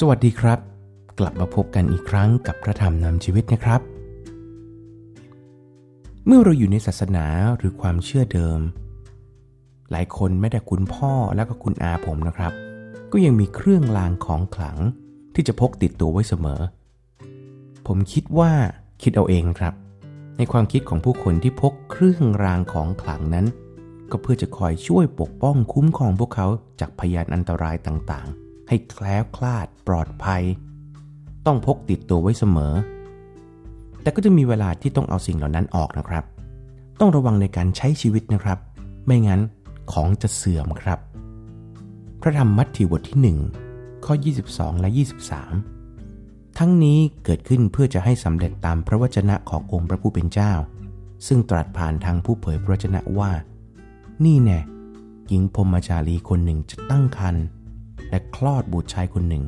สวัสดีครับ กลับมาพบกันอีกครั้งกับพระธรรมนำชีวิตนะครับ เมื่อเราอยู่ในศาสนาหรือความเชื่อเดิม หลายคนแม้แต่คุณพ่อแล้วก็คุณอาผมนะครับ ก็ยังมีเครื่องรางของขลังที่จะพกติดตัวไว้เสมอ ผมคิดว่าคิดเอาเองครับ ในความคิดของผู้คนที่พกเครื่องรางของขลังนั้น ก็เพื่อจะคอยช่วยปกป้องคุ้มครองพวกเขาจากพยานอันตรายต่างๆ ให้แคล้วคลาดปลอดภัย ต้องพกติดตัวไว้เสมอ แต่ก็จะมีเวลาที่ต้องเอาสิ่งเหล่านั้นออกนะครับ ต้องระวังในการใช้ชีวิตนะครับ ไม่งั้นของจะเสื่อมครับ พระธรรมมัทธิวบทที่ 1 ข้อ 22 และ 23 ทั้งนี้เกิดขึ้นเพื่อจะให้สำเร็จตามพระวจนะขององค์พระผู้เป็นเจ้า ซึ่งตรัสผ่านทางผู้เผยพระวจนะว่า นี่แน่หญิงพรมจารีคนหนึ่งจะตั้งครรภ์ และคลอดบุตรชายคนหนึ่ง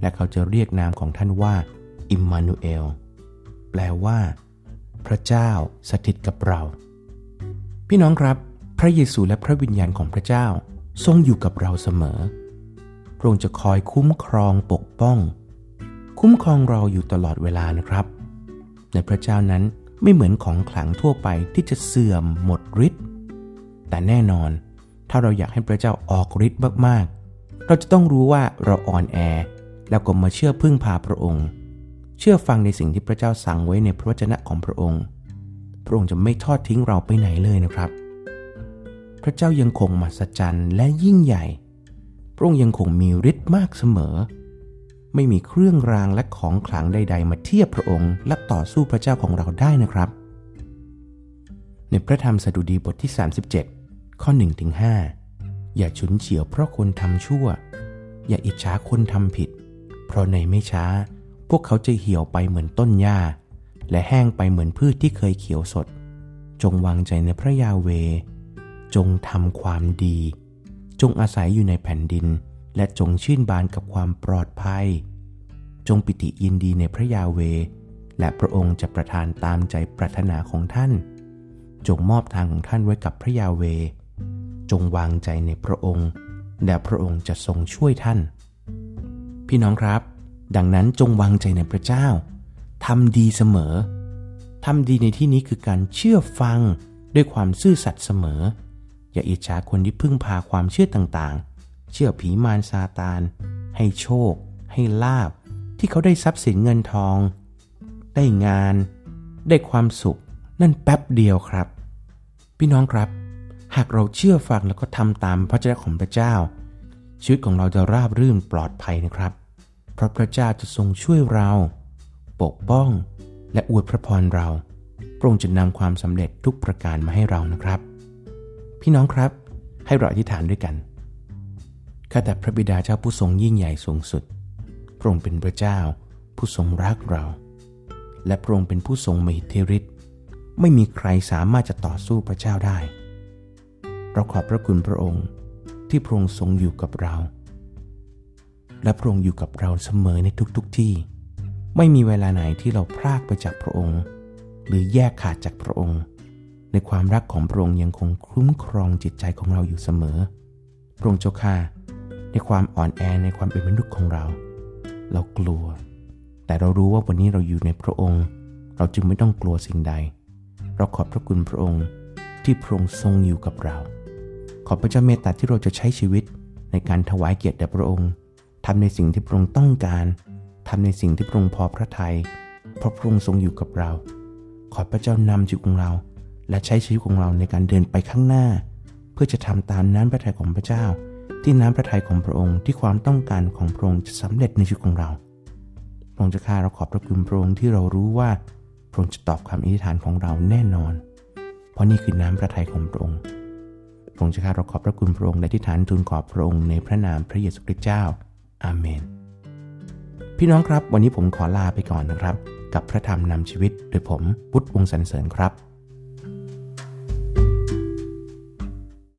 และเขาจะเรียกนามของท่านว่า อิมมานูเอล แปลว่า พระเจ้าสถิตกับเรา พี่น้องครับ พระเยซูและพระวิญญาณของพระเจ้าทรงอยู่กับเราเสมอ พระองค์จะคอยคุ้มครองปกป้อง คุ้มครองเราอยู่ตลอดเวลานะครับ ในพระเจ้านั้นไม่เหมือนของขลังทั่วไปที่จะเสื่อมหมดฤทธิ์แต่แน่นอน ถ้าเราอยากให้พระเจ้าออกฤทธิ์มากๆ เราจะต้องรู้ว่าเราอ่อนแอ แล้วก็มาเชื่อพึ่งพาพระองค์ เชื่อฟังในสิ่งที่พระเจ้าสั่งไว้ในพระวจนะของพระองค์ พระองค์จะไม่ทอดทิ้งเราไปไหนเลยนะครับ พระเจ้ายังคงมหัศจรรย์และยิ่งใหญ่ พระองค์ยังคงมีฤทธิ์มากเสมอ ไม่มีเครื่องรางและของขลังใด ๆ มาเทียบพระองค์และต่อสู้พระเจ้าของเราได้นะครับ ในพระธรรมสดุดีบทที่ 37 ข้อ1ถึง5 อย่าฉุนเฉียวเพราะคนทำชั่ว อย่าอิจฉาคนทำผิด เพราะในไม่ช้า พวกเขาจะเหี่ยวไปเหมือนต้นหญ้า และแห้งไปเหมือนพืชที่เคยเขียวสด จงวางใจในพระยาเว จงทำความดี จงอาศัยอยู่ในแผ่นดิน และจงชื่นบานกับความปลอดภัย จงปิติยินดีในพระยาเว และพระองค์จะประทานตามใจปรารถนาของท่าน จงมอบทางของท่านไว้กับพระยาเว จงวางใจในพระองค์และพระองค์จะทรงช่วยท่าน พี่น้องครับ ดังนั้นจงวางใจในพระเจ้าทำดีเสมอทำดีในที่นี้คือการเชื่อฟังด้วยความซื่อสัตย์เสมอ อย่าอิจฉาคนที่พึ่งพาความเชื่อต่างๆ เชื่อผีมารซาตาน ให้โชค ให้ลาบ ที่เขาได้ทรัพย์สินเงินทอง ได้งาน ได้ความสุข นั่นแป๊บเดียวครับ พี่น้องครับ หากเราเชื่อฟังแล้วก็ทำตามพระเจ้าของพระเจ้า ชีวิตของเราจะราบรื่นปลอดภัยนะครับ เพราะพระเจ้าจะทรงช่วยเรา ปกป้อง และอวยพระพรเราพระองค์จะนำความสำเร็จทุกประการมาให้เรานะครับ พี่น้องครับ ให้เราอธิษฐานด้วยกันข้าแต่พระบิดาเจ้าผู้ทรงยิ่งใหญ่สูงสุด พระองค์เป็นพระเจ้า ผู้ทรงรักเรา และพระองค์เป็นผู้ทรงมหิทธิฤทธิ์ไม่มีใครสามารถจะต่อสู้พระเจ้าได้ เราขอบพระคุณพระองค์ที่พระองค์ทรงอยู่กับเรา และพระองค์อยู่กับเราเสมอในทุกๆทที่ ไม่มีเวลาไหนที่เราพลากไปจากพระองค์ หรือแยกขาดจากพระองค์ ในความรักของพระองค์ยังคงคุ้มครองจิตใจของเราอยู่เสมอ พระองค์เจ้าข้าในความอ่อนแอในความเป็นมนุษย์ของเรา เรากลัว แต่เรารู้ว่าวันนี้เราอยู่ในพระองค์ เราจึงไม่ต้องกลัวสิ่งใด เราขอบพระคุณพระองค์ ที่พระองค์ทรงอยู่กับเรา ขอพระเจ้าเมตตาที่เราจะใช้ชีวิตในการถวายเกียรติแด่พระองค์ทำในสิ่งที่พระองค์ต้องการทำในสิ่งที่พระองค์พอพระทยัยเพราะพระองค์ทรงอยู่กับเรา ขอพระเจ้านำชีวิตของเรา และใช้ชีวิตของเราในการเดินไปข้างหน้า เพื่อจะทำตามน้ำพระทัยของพระเจ้า ที่น้ำพระทัยของพระองค์ที่ความต้องการของพระองค์จะสำเร็จในชีวิตของเราพระองค์จะข้าเราขอบพระคุณพระองค์ที่เรารู้ว่าพระองค์จะตอบความอธิษฐานของเราแน่นอน ราะนี่คือน้ำพระทัยของพระองค์พระองค์จะข้าเราขอบพระคุณพระองค์และที่ฐานทูลขอบพระองค์ในพระนามพระเยซูคริสต์เจ้า อาเมน พี่น้องครับวันนี้ผมขอลาไปก่อนนะครับ กับพระธรรมนำชีวิตโดยผมพุทธวงศ์สันเสริญครับ